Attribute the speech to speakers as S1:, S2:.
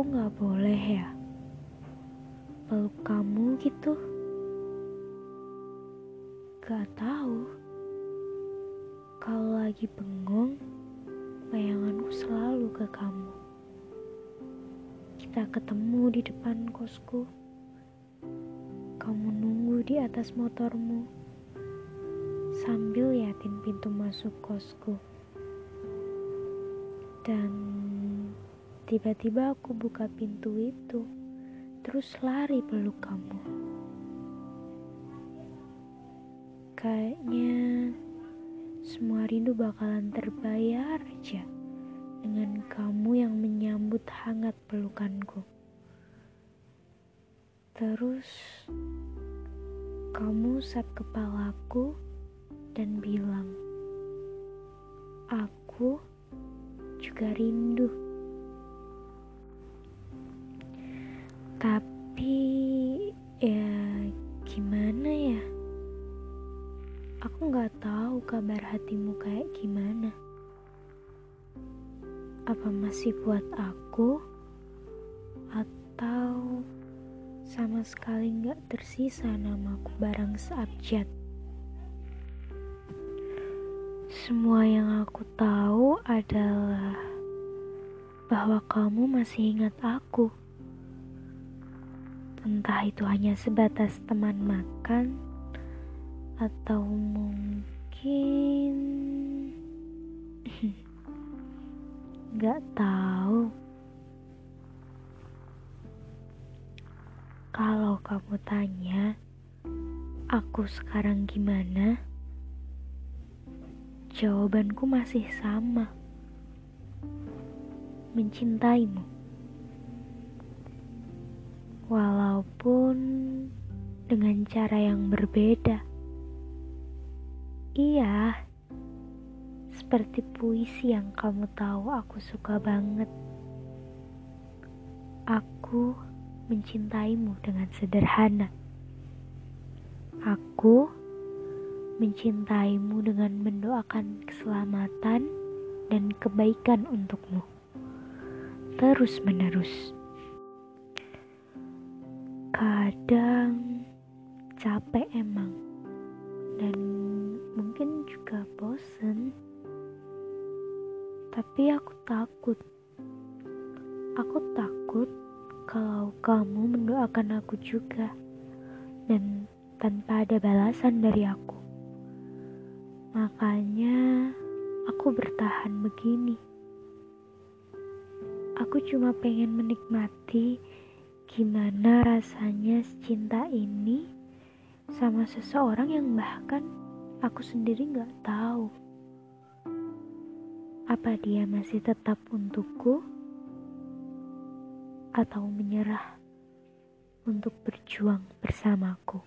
S1: nggak boleh ya peluk kamu gitu? Gak tahu. Kalau lagi bengong, bayanganku selalu ke kamu. Kita ketemu di depan kosku. Kamu nunggu di atas motormu sambil liatin pintu masuk kosku. Dan tiba-tiba aku buka pintu itu, terus lari peluk kamu. Kayaknya semua rindu bakalan terbayar aja dengan kamu yang menyambut hangat pelukanku. Terus kamu sap kepalaku dan bilang, "Aku juga rindu. Tapi ya gimana ya? Aku nggak tahu kabar hatimu kayak gimana. Apa masih buat aku? Atau sama sekali nggak tersisa namaku barang seabjad? Semua yang aku tahu adalah bahwa kamu masih ingat aku. Entah itu hanya sebatas teman makan atau mungkin gak tahu. Kalau kamu tanya, aku sekarang gimana? Jawabanku masih sama. Mencintaimu. Walaupun dengan cara yang berbeda. Iya. Seperti puisi yang kamu tahu aku suka banget. Aku mencintaimu dengan sederhana. Aku mencintaimu dengan mendoakan keselamatan dan kebaikan untukmu. Terus menerus. Kadang capek emang. Dan mungkin juga bosen. Tapi aku takut. Aku takut kalau kamu mendoakan aku juga. Dan tanpa ada balasan dari aku. Makanya aku bertahan begini. Aku cuma pengen menikmati gimana rasanya cinta ini sama seseorang yang bahkan aku sendiri gak tahu. Apa dia masih tetap untukku? Atau menyerah untuk berjuang bersamaku?